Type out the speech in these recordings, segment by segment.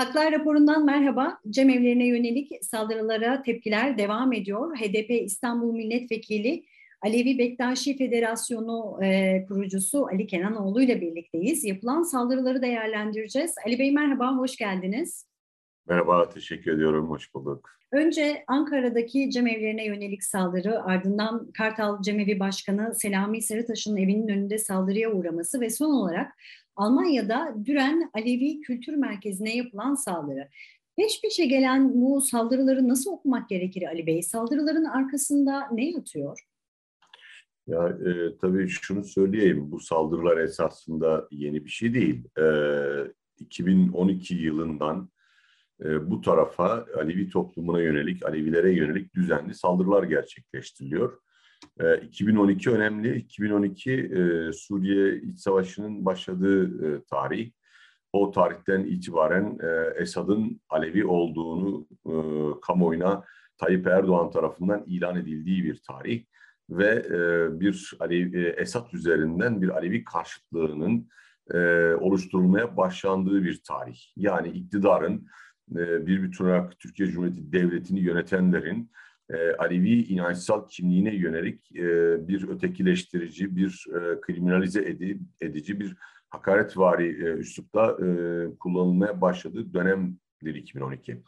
Haklar raporundan merhaba. Cemevlerine yönelik saldırılara tepkiler devam ediyor. HDP İstanbul Milletvekili Alevi Bektaşi Federasyonu e, kurucusu Ali Kenanoğlu ile birlikteyiz. Yapılan saldırıları değerlendireceğiz. Ali Bey merhaba, hoş geldiniz. Merhaba, teşekkür ediyorum. Hoş bulduk. Önce Ankara'daki cemevlerine yönelik saldırı, ardından Kartal Cemevi Başkanı Selami Sarıtaş'ın evinin önünde saldırıya uğraması ve son olarak Almanya'da Düren Alevi Kültür Merkezi'ne yapılan saldırı. Peş peşe gelen bu saldırıları nasıl okumak gerekir Ali Bey? Saldırıların arkasında ne yatıyor? Ya e, tabii şunu söyleyeyim, bu saldırılar esasında yeni bir şey değil. E, 2012 yılından e, bu tarafa Alevi toplumuna yönelik, Alevilere yönelik düzenli saldırılar gerçekleştiriliyor. 2012 ee, önemli. 2012 e, Suriye İç Savaşı'nın başladığı e, tarih. O tarihten itibaren e, Esad'ın Alevi olduğunu kamuoyuna Tayyip Erdoğan tarafından ilan edildiği bir tarih ve bir Alevi, Esad üzerinden bir Alevi karşıtlığının oluşturulmaya başlandığı bir tarih. Yani iktidarın bir bütün olarak Türkiye Cumhuriyeti Devleti'ni yönetenlerin e, Alevi inançsal kimliğine yönelik e, bir ötekileştirici, bir e, kriminalize edi, edici, bir hakaretvari e, üslupta e, kullanılmaya başladığı dönemdir 2012.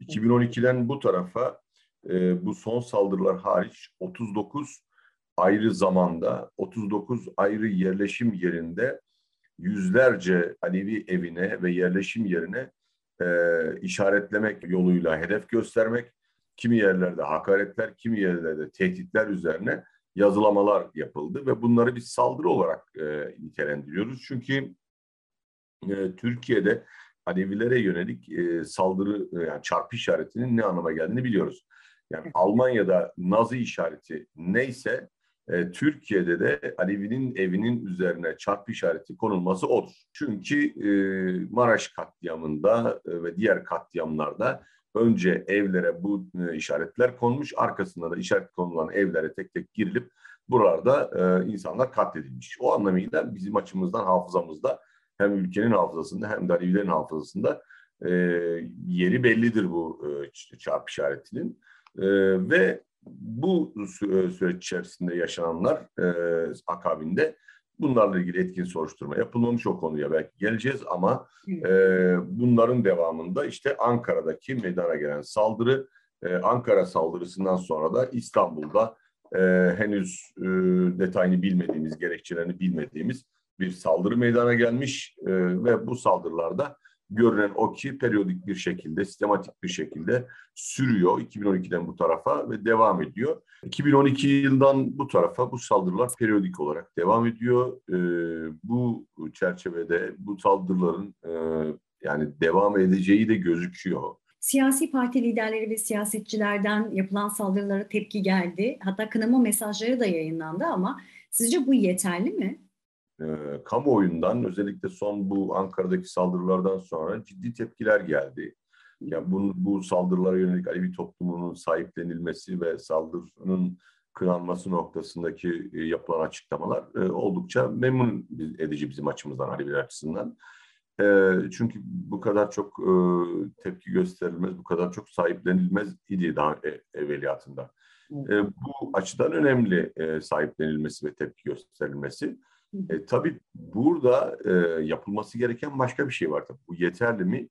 2012'den bu tarafa bu son saldırılar hariç 39 ayrı zamanda, 39 ayrı yerleşim yerinde yüzlerce Alevi evine ve yerleşim yerine işaretlemek yoluyla hedef göstermek kimi yerlerde hakaretler, kimi yerlerde tehditler üzerine yazılamalar yapıldı ve bunları bir saldırı olarak e, nitelendiriyoruz. Çünkü e, Türkiye'de Alevilere yönelik e, saldırı, e, yani çarpı işaretinin ne anlama geldiğini biliyoruz. Yani Almanya'da Nazi işareti neyse, e, Türkiye'de de Alevi'nin evinin üzerine çarpı işareti konulması odur. Çünkü e, Maraş katliamında e, ve diğer katliamlarda önce evlere bu e, işaretler konmuş, arkasında da işaret konulan evlere tek tek girilip buralarda e, insanlar katledilmiş. O anlamıyla bizim açımızdan hafızamızda hem ülkenin hafızasında hem de Alevilerin hafızasında e, yeri bellidir bu çarp işaretinin. Ve bu süreç içerisinde yaşananlar e, akabinde Bunlarla ilgili etkin soruşturma yapılmamış o konuya belki geleceğiz ama e, bunların devamında işte Ankara'daki meydana gelen saldırı, e, Ankara saldırısından sonra da İstanbul'da e, henüz e, detayını bilmediğimiz, gerekçelerini bilmediğimiz bir saldırı meydana gelmiş e, ve bu saldırılarda görünen o ki periyodik bir şekilde, sistematik bir şekilde sürüyor 2012'den bu tarafa ve devam ediyor. 2012 yılından bu tarafa bu saldırılar periyodik olarak devam ediyor. Ee, bu çerçevede bu saldırıların e, yani devam edeceği de gözüküyor. Siyasi parti liderleri ve siyasetçilerden yapılan saldırılara tepki geldi. Hatta kınama mesajları da yayınlandı ama sizce bu yeterli mi? E, kamuoyundan özellikle son bu Ankara'daki saldırılardan sonra ciddi tepkiler geldi. Yani bu, bu saldırılara yönelik Alevi toplumunun sahiplenilmesi ve saldırının kınanması noktasındaki e, yapılan açıklamalar e, oldukça memnun edici bizim açımızdan, Aleviler açısından. E, çünkü bu kadar çok e, tepki gösterilmez, bu kadar çok sahiplenilmez idi daha e, evveliyatında. E, bu açıdan önemli e, sahiplenilmesi ve tepki gösterilmesi. E, tabii burada e, yapılması gereken başka bir şey var. Tabii. Bu yeterli mi?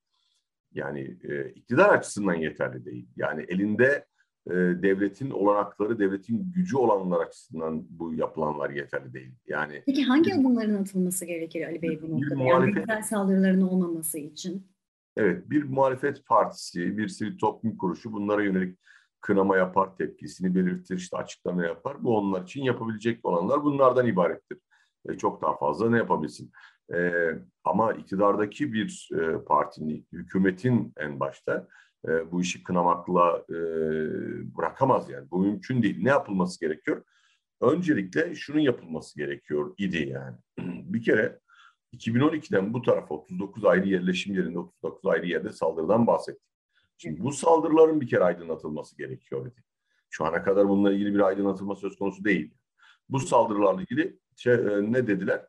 Yani e, iktidar açısından yeterli değil. Yani elinde e, devletin olanakları, devletin gücü olanlar açısından bu yapılanlar yeterli değil. Yani Peki hangi adımların atılması gerekir Ali Bey bu noktada? Muhalefet, yani saldırıların olmaması için. Evet, bir muhalefet partisi, bir sivil toplum kuruluşu bunlara yönelik kınama yapar, tepkisini belirtir, işte açıklama yapar. Bu onlar için yapabilecek olanlar bunlardan ibarettir e, çok daha fazla ne yapabilsin? E, ama iktidardaki bir e, partinin, hükümetin en başta e, bu işi kınamakla e, bırakamaz yani. Bu mümkün değil. Ne yapılması gerekiyor? Öncelikle şunun yapılması gerekiyor idi yani. bir kere 2012'den bu tarafa 39 ayrı yerleşim yerinde 39 ayrı yerde saldırıdan bahsettik. Şimdi bu saldırıların bir kere aydınlatılması gerekiyor idi. Şu ana kadar bununla ilgili bir aydınlatılma söz konusu değil. Bu saldırılarla ilgili şey, e, ne dediler?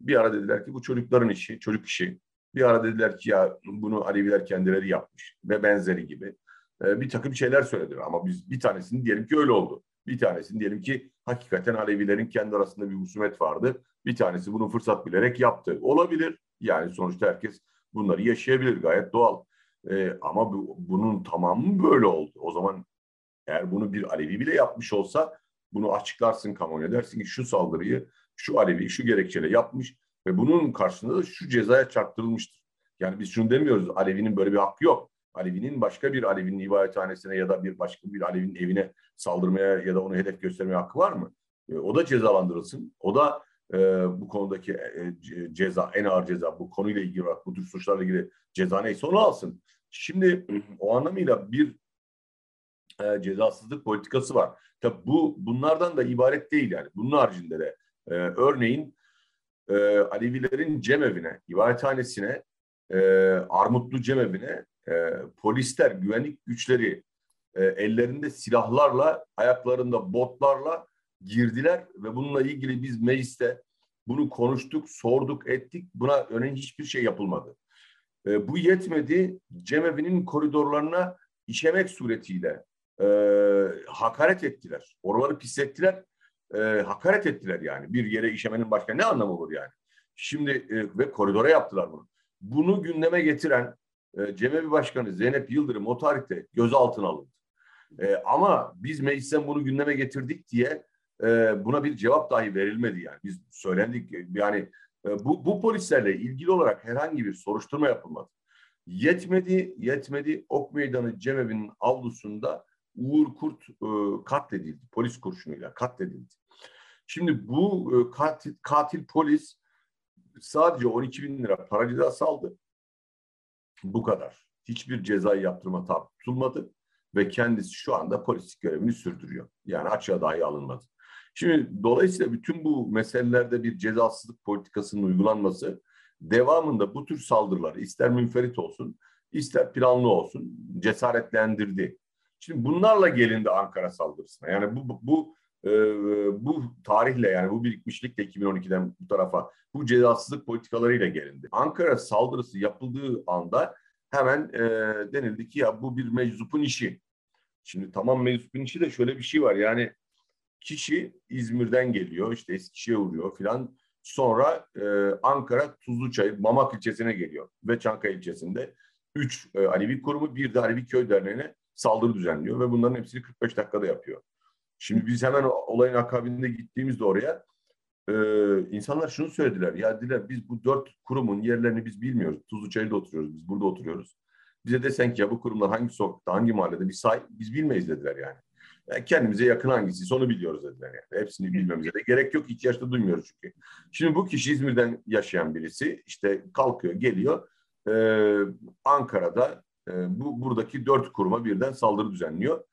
Bir ara dediler ki bu çocukların işi, çocuk işi. Bir ara dediler ki ya bunu Aleviler kendileri yapmış ve benzeri gibi. E, bir takım şeyler söylediler ama biz bir tanesini diyelim ki öyle oldu. Bir tanesini diyelim ki hakikaten Alevilerin kendi arasında bir husumet vardı. Bir tanesi bunu fırsat bilerek yaptı. Olabilir. Yani sonuçta herkes bunları yaşayabilir gayet doğal. E, ama bu, bunun tamamı böyle oldu. O zaman eğer bunu bir Alevi bile yapmış olsa bunu açıklarsın kamuoyuna dersin ki şu saldırıyı şu Alevi şu gerekçeyle yapmış ve bunun karşılığında da şu cezaya çarptırılmıştır. Yani biz şunu demiyoruz Alevi'nin böyle bir hakkı yok. Alevi'nin başka bir Alevi'nin ibadethanesine ya da bir başka bir Alevi'nin evine saldırmaya ya da onu hedef göstermeye hakkı var mı? E, o da cezalandırılsın. O da e, bu konudaki e, ceza, en ağır ceza bu konuyla ilgili olarak bu tür suçlarla ilgili ceza neyse onu alsın. Şimdi o anlamıyla bir e, cezasızlık politikası var. Tabi bu bunlardan da ibaret değil yani. Bunun haricinde de e, örneğin e, Alevilerin cemevine, ibadethanesine, e, Armutlu cemevine e, polisler, güvenlik güçleri e, ellerinde silahlarla, ayaklarında botlarla girdiler ve bununla ilgili biz mecliste bunu konuştuk, sorduk, ettik. Buna örneğin hiçbir şey yapılmadı. E, bu yetmedi. Cemevinin koridorlarına işemek suretiyle e, hakaret ettiler. Oraları pislettiler. E, hakaret ettiler yani. Bir yere işemenin başka ne anlamı olur yani? Şimdi e, ve koridora yaptılar bunu. Bunu gündeme getiren e, Cemevi Başkanı Zeynep Yıldırım o tarihte gözaltına alındı. E, ama biz meclisten bunu gündeme getirdik diye e, buna bir cevap dahi verilmedi yani. Biz söylendik yani e, bu, bu polislerle ilgili olarak herhangi bir soruşturma yapılmadı. Yetmedi, yetmedi. Ok Meydanı Cemevi'nin avlusunda Uğur Kurt e, katledildi. Polis kurşunuyla katledildi. Şimdi bu e, katil, katil polis sadece 12 bin lira para cezası aldı. Bu kadar. Hiçbir cezayı yaptırma tabi tutulmadı ve kendisi şu anda polislik görevini sürdürüyor. Yani açığa dahi alınmadı. Şimdi dolayısıyla bütün bu meselelerde bir cezasızlık politikasının uygulanması devamında bu tür saldırılar ister münferit olsun ister planlı olsun cesaretlendirdi. Şimdi bunlarla gelindi Ankara saldırısına. Yani bu bu e, bu tarihle yani bu birikmişlikle 2012'den bu tarafa bu cezasızlık politikalarıyla gelindi. Ankara saldırısı yapıldığı anda hemen e, denildi ki ya bu bir meczupun işi. Şimdi tamam meczupun işi de şöyle bir şey var yani kişi İzmir'den geliyor işte Eskişehir'e uğruyor filan sonra e, Ankara Tuzluçayır Mamak ilçesine geliyor ve Çankaya ilçesinde üç e, Alevi kurumu bir de Alevi köy derneğine saldırı düzenliyor ve bunların hepsini 45 dakikada yapıyor. Şimdi biz hemen olayın akabinde gittiğimizde oraya e, insanlar şunu söylediler. Ya dediler biz bu dört kurumun yerlerini biz bilmiyoruz. Tuzluçayır'da oturuyoruz. Biz burada oturuyoruz. Bize desen ki ya bu kurumlar hangi sokakta, hangi mahallede bir say, biz bilmeyiz dediler yani. yani kendimize yakın hangisi onu biliyoruz dediler yani. Hepsini bilmemize de gerek yok. ihtiyaç da duymuyoruz çünkü. Şimdi bu kişi İzmir'den yaşayan birisi işte kalkıyor, geliyor. E, Ankara'da e, bu buradaki dört kuruma birden saldırı düzenliyor.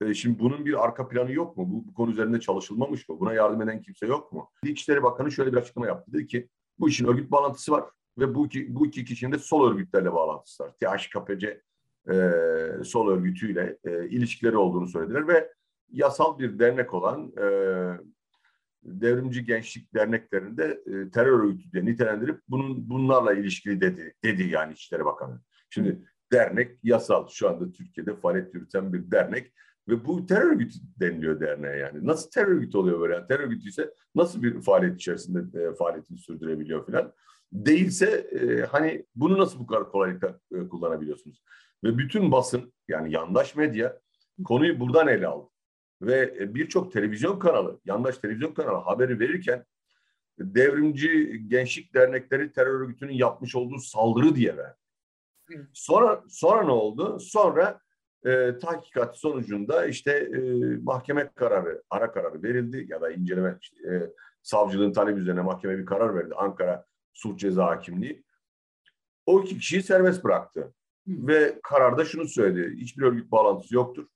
E, şimdi bunun bir arka planı yok mu? Bu, bu konu üzerinde çalışılmamış mı? Buna yardım eden kimse yok mu? İçişleri Bakanı şöyle bir açıklama yaptı. Dedi ki bu işin örgüt bağlantısı var ve bu iki, bu iki kişinin de sol örgütlerle bağlantısı var. THKPC e, sol örgütüyle e, ilişkileri olduğunu söylediler ve yasal bir dernek olan e, devrimci gençlik derneklerinde e, terör örgütü diye nitelendirip bunun bunlarla ilişkili dedi dedi yani İçişleri Bakanı. Şimdi dernek yasal şu anda Türkiye'de faaliyet yürüten bir dernek ve bu terör örgütü deniliyor derneğe yani. Nasıl terör örgütü oluyor böyle? Yani terör örgütü ise nasıl bir faaliyet içerisinde e, faaliyetini sürdürebiliyor filan. Değilse e, hani bunu nasıl bu kadar kolaylıkla e, kullanabiliyorsunuz? Ve bütün basın yani yandaş medya konuyu buradan ele aldı. Ve e, birçok televizyon kanalı, yandaş televizyon kanalı haberi verirken devrimci gençlik dernekleri terör örgütünün yapmış olduğu saldırı diye verdi. Sonra sonra ne oldu? Sonra e, tahkikat sonucunda işte e, mahkeme kararı, ara kararı verildi ya da inceleme e, savcılığın talebi üzerine mahkeme bir karar verdi. Ankara Suç Ceza Hakimliği. O iki kişiyi serbest bıraktı. Hı. Ve kararda şunu söyledi. Hiçbir örgüt bağlantısı yoktur.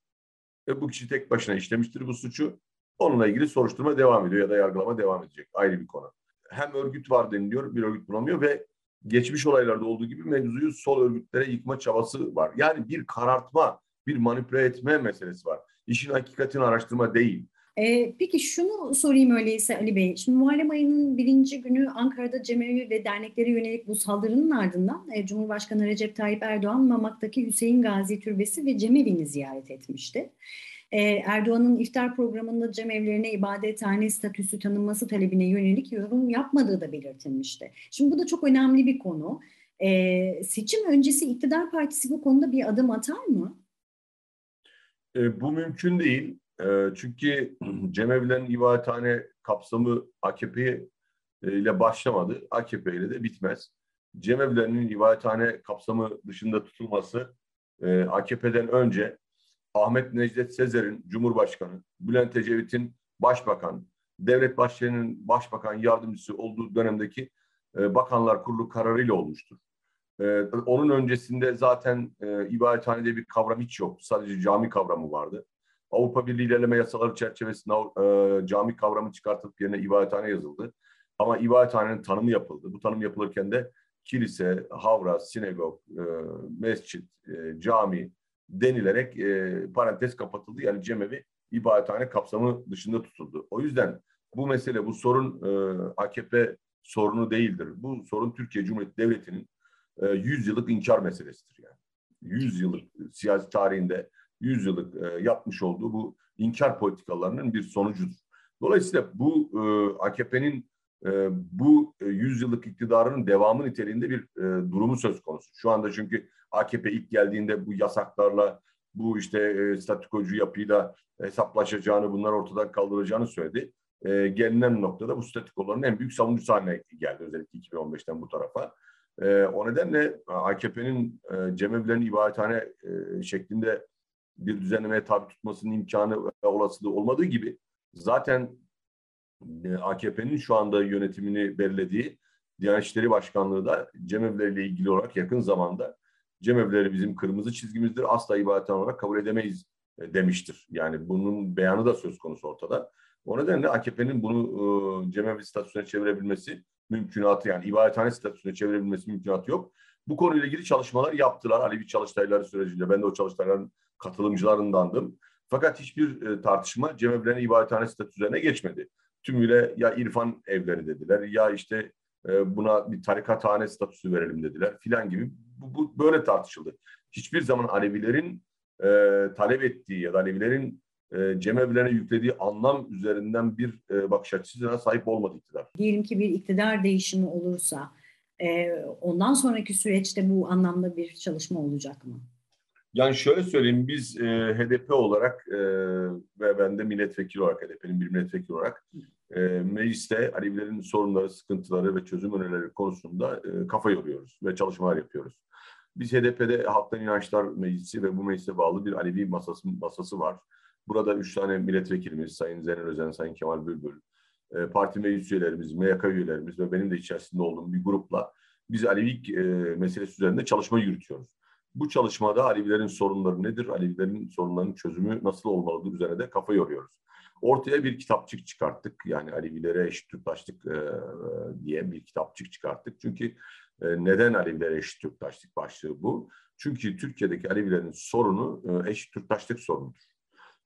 Ve bu kişi tek başına işlemiştir bu suçu. Onunla ilgili soruşturma devam ediyor ya da yargılama devam edecek. Ayrı bir konu. Hem örgüt var deniliyor, bir örgüt bulamıyor ve geçmiş olaylarda olduğu gibi mevzuyu sol örgütlere yıkma çabası var. Yani bir karartma, bir manipüle etme meselesi var. İşin hakikatini araştırma değil. Ee, peki şunu sorayım öyleyse Ali Bey. Şimdi Muharrem ayının birinci günü Ankara'da cemevi ve derneklere yönelik bu saldırının ardından e, Cumhurbaşkanı Recep Tayyip Erdoğan Mamak'taki Hüseyin Gazi Türbesi ve cemevi'ni ziyaret etmişti. Ee, Erdoğan'ın iftar programında cemevlerine ibadethane statüsü tanınması talebine yönelik yorum yapmadığı da belirtilmişti. Şimdi bu da çok önemli bir konu. Ee, seçim öncesi iktidar partisi bu konuda bir adım atar mı? E, bu mümkün değil. Çünkü cemevlerin ibadethane kapsamı AKP ile başlamadı. AKP ile de bitmez. Cemevlerinin ibadethane kapsamı dışında tutulması e, AKP'den önce Ahmet Necdet Sezer'in Cumhurbaşkanı, Bülent Ecevit'in Başbakan, Devlet Bahçeli'nin Başbakan yardımcısı olduğu dönemdeki e, Bakanlar Kurulu kararıyla olmuştur. E, onun öncesinde zaten e, ibadethanede bir kavram hiç yok. Sadece cami kavramı vardı. Avrupa Birliği ilerleme yasaları çerçevesinde e, cami kavramı çıkartılıp yerine ibadethane yazıldı. Ama ibadethanenin tanımı yapıldı. Bu tanım yapılırken de kilise, havra, sinagog, e, mescit, e, cami denilerek e, parantez kapatıldı. Yani cemevi ibadethane kapsamı dışında tutuldu. O yüzden bu mesele, bu sorun e, AKP sorunu değildir. Bu sorun Türkiye Cumhuriyeti Devleti'nin e, 100 yıllık inkar meselesidir yani. 100 yıllık siyasi tarihinde 100 yıllık e, yapmış olduğu bu inkar politikalarının bir sonucudur. Dolayısıyla bu e, AKP'nin e, bu e, 100 yıllık iktidarının devamı niteliğinde bir e, durumu söz konusu. Şu anda çünkü AKP ilk geldiğinde bu yasaklarla, bu işte e, statükocu yapıyla hesaplaşacağını, bunlar ortadan kaldıracağını söyledi. E, gelinen noktada bu statükoların en büyük savunucusu haline geldi özellikle 2015'ten bu tarafa. E, o nedenle AKP'nin e, cemevlerini ibadethane e, şeklinde bir düzenlemeye tabi tutmasının imkanı ve olasılığı olmadığı gibi zaten e, AKP'nin şu anda yönetimini belirlediği Diyanet İşleri Başkanlığı da cemevleriyle ilgili olarak yakın zamanda cemevleri bizim kırmızı çizgimizdir. Asla ibadethane olarak kabul edemeyiz e, demiştir. Yani bunun beyanı da söz konusu ortada. O nedenle AKP'nin bunu e, cemevi statüsüne çevirebilmesi mümkünatı yani ibadethane statüsüne çevirebilmesi mümkünatı yok. Bu konuyla ilgili çalışmalar yaptılar. Alevi çalıştayları süreciyle. Ben de o çalıştayların katılımcılarındandım. Fakat hiçbir e, tartışma cemevlerine ibadethane statüsüne geçmedi. Tümüyle ya irfan evleri dediler ya işte e, buna bir tarikathane statüsü verelim dediler filan gibi. Bu, bu böyle tartışıldı. Hiçbir zaman Alevilerin e, talep ettiği ya da Alevilerin e, cemevlerine yüklediği anlam üzerinden bir e, bakış açısına sahip olmadı iktidar. Diyelim ki bir iktidar değişimi olursa e, ondan sonraki süreçte bu anlamda bir çalışma olacak mı? Yani şöyle söyleyeyim biz e, HDP olarak e, ve ben de milletvekili olarak HDP'nin bir milletvekili olarak e, mecliste Alevilerin sorunları, sıkıntıları ve çözüm önerileri konusunda e, kafa yoruyoruz ve çalışmalar yapıyoruz. Biz HDP'de Halktan İnançlar Meclisi ve bu meclise bağlı bir Alevi masası, masası var. Burada üç tane milletvekilimiz, Sayın Zeynel Özen, Sayın Kemal Bülbül, e, parti meclis üyelerimiz, MYK üyelerimiz ve benim de içerisinde olduğum bir grupla biz Alevi e, meselesi üzerinde çalışma yürütüyoruz. Bu çalışmada Alevilerin sorunları nedir, Alevilerin sorunlarının çözümü nasıl olmalıdır üzerine de kafa yoruyoruz. Ortaya bir kitapçık çıkarttık. Yani Alevilere eşit Türktaşlık e, diye bir kitapçık çıkarttık. Çünkü e, neden Alevilere eşit Türktaşlık başlığı bu? Çünkü Türkiye'deki Alevilerin sorunu e, eşit Türktaşlık sorunudur.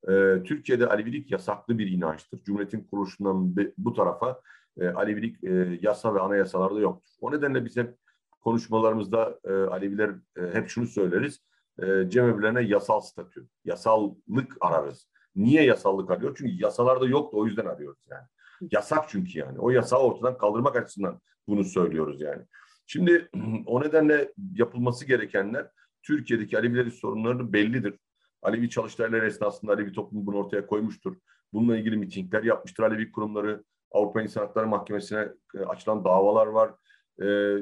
E, Türkiye'de Alevilik yasaklı bir inançtır. Cumhuriyetin kuruluşundan bu tarafa e, Alevilik e, yasa ve anayasalarda yoktur. O nedenle biz hep konuşmalarımızda e, Aleviler e, hep şunu söyleriz. E, cemevlerine yasal statü, yasallık ararız. Niye yasallık arıyor? Çünkü yasalarda yoktu o yüzden arıyoruz yani. Yasak çünkü yani. O yasağı ortadan kaldırmak açısından bunu söylüyoruz yani. Şimdi o nedenle yapılması gerekenler Türkiye'deki Alevilerin sorunları bellidir. Alevi çalıştayları esnasında Alevi toplum bunu ortaya koymuştur. Bununla ilgili mitingler yapmıştır Alevi kurumları. Avrupa İnsan Hakları Mahkemesi'ne e, açılan davalar var. Ee,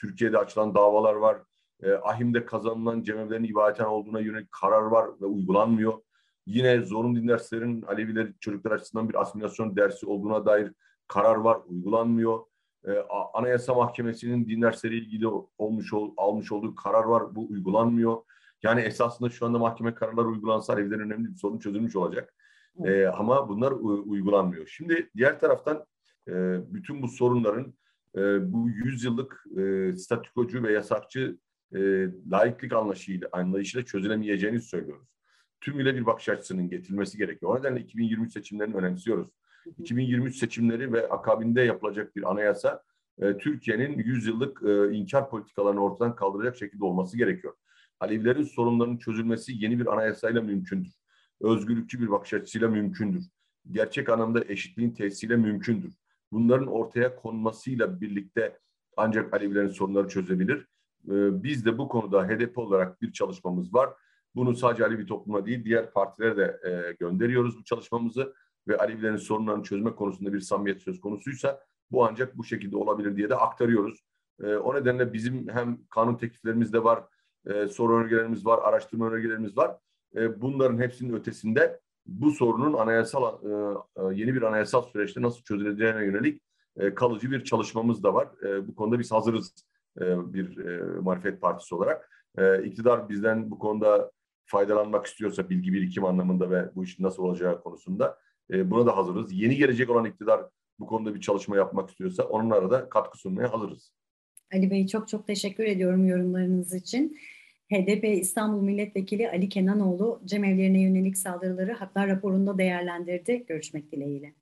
Türkiye'de açılan davalar var. Ee, Ahim'de kazanılan cemevlerin ibadeten olduğuna yönelik karar var ve uygulanmıyor. Yine zorunlu din derslerin Aleviler çocuklar açısından bir asimilasyon dersi olduğuna dair karar var, uygulanmıyor. Ee, Anayasa Mahkemesi'nin din dersleri ilgili olmuş almış olduğu karar var, bu uygulanmıyor. Yani esasında şu anda mahkeme kararları uygulansa Alevilerin önemli bir sorun çözülmüş olacak. Ama bunlar uygulanmıyor. Şimdi diğer taraftan e, bütün bu sorunların e, bu yüzyıllık e, statükocu ve yasakçı e, laiklik anlayışıyla, anlayışıyla çözülemeyeceğini söylüyoruz. tümüyle bir bakış açısının getirilmesi gerekiyor. O nedenle 2023 seçimlerini önemsiyoruz. 2023 seçimleri ve akabinde yapılacak bir anayasa e, Türkiye'nin 100 yıllık e, inkar politikalarını ortadan kaldıracak şekilde olması gerekiyor. Alevilerin sorunlarının çözülmesi yeni bir anayasayla mümkündür. Özgürlükçü bir bakış açısıyla mümkündür. Gerçek anlamda eşitliğin tesisiyle mümkündür. Bunların ortaya konmasıyla birlikte ancak Alevilerin sorunları çözebilir. E, biz de bu konuda HDP olarak bir çalışmamız var. Bunu sadece Alevi topluma değil diğer partilere de e, gönderiyoruz bu çalışmamızı ve Alevilerin sorunlarını çözme konusunda bir samimiyet söz konusuysa bu ancak bu şekilde olabilir diye de aktarıyoruz. E, o nedenle bizim hem kanun tekliflerimiz de var, e, soru önergelerimiz var, araştırma önergelerimiz var. E, bunların hepsinin ötesinde bu sorunun anayasal e, e, yeni bir anayasal süreçte nasıl çözüleceğine yönelik e, kalıcı bir çalışmamız da var. Bu konuda biz hazırız bir muhalefet partisi olarak. E, iktidar bizden bu konuda faydalanmak istiyorsa bilgi birikim anlamında ve bu işin nasıl olacağı konusunda buna da hazırız. Yeni gelecek olan iktidar bu konuda bir çalışma yapmak istiyorsa onlara da katkı sunmaya hazırız. Ali Bey çok çok teşekkür ediyorum yorumlarınız için. HDP İstanbul Milletvekili Ali Kenanoğlu cemevlerine yönelik saldırıları haklar raporunda değerlendirdi. Görüşmek dileğiyle.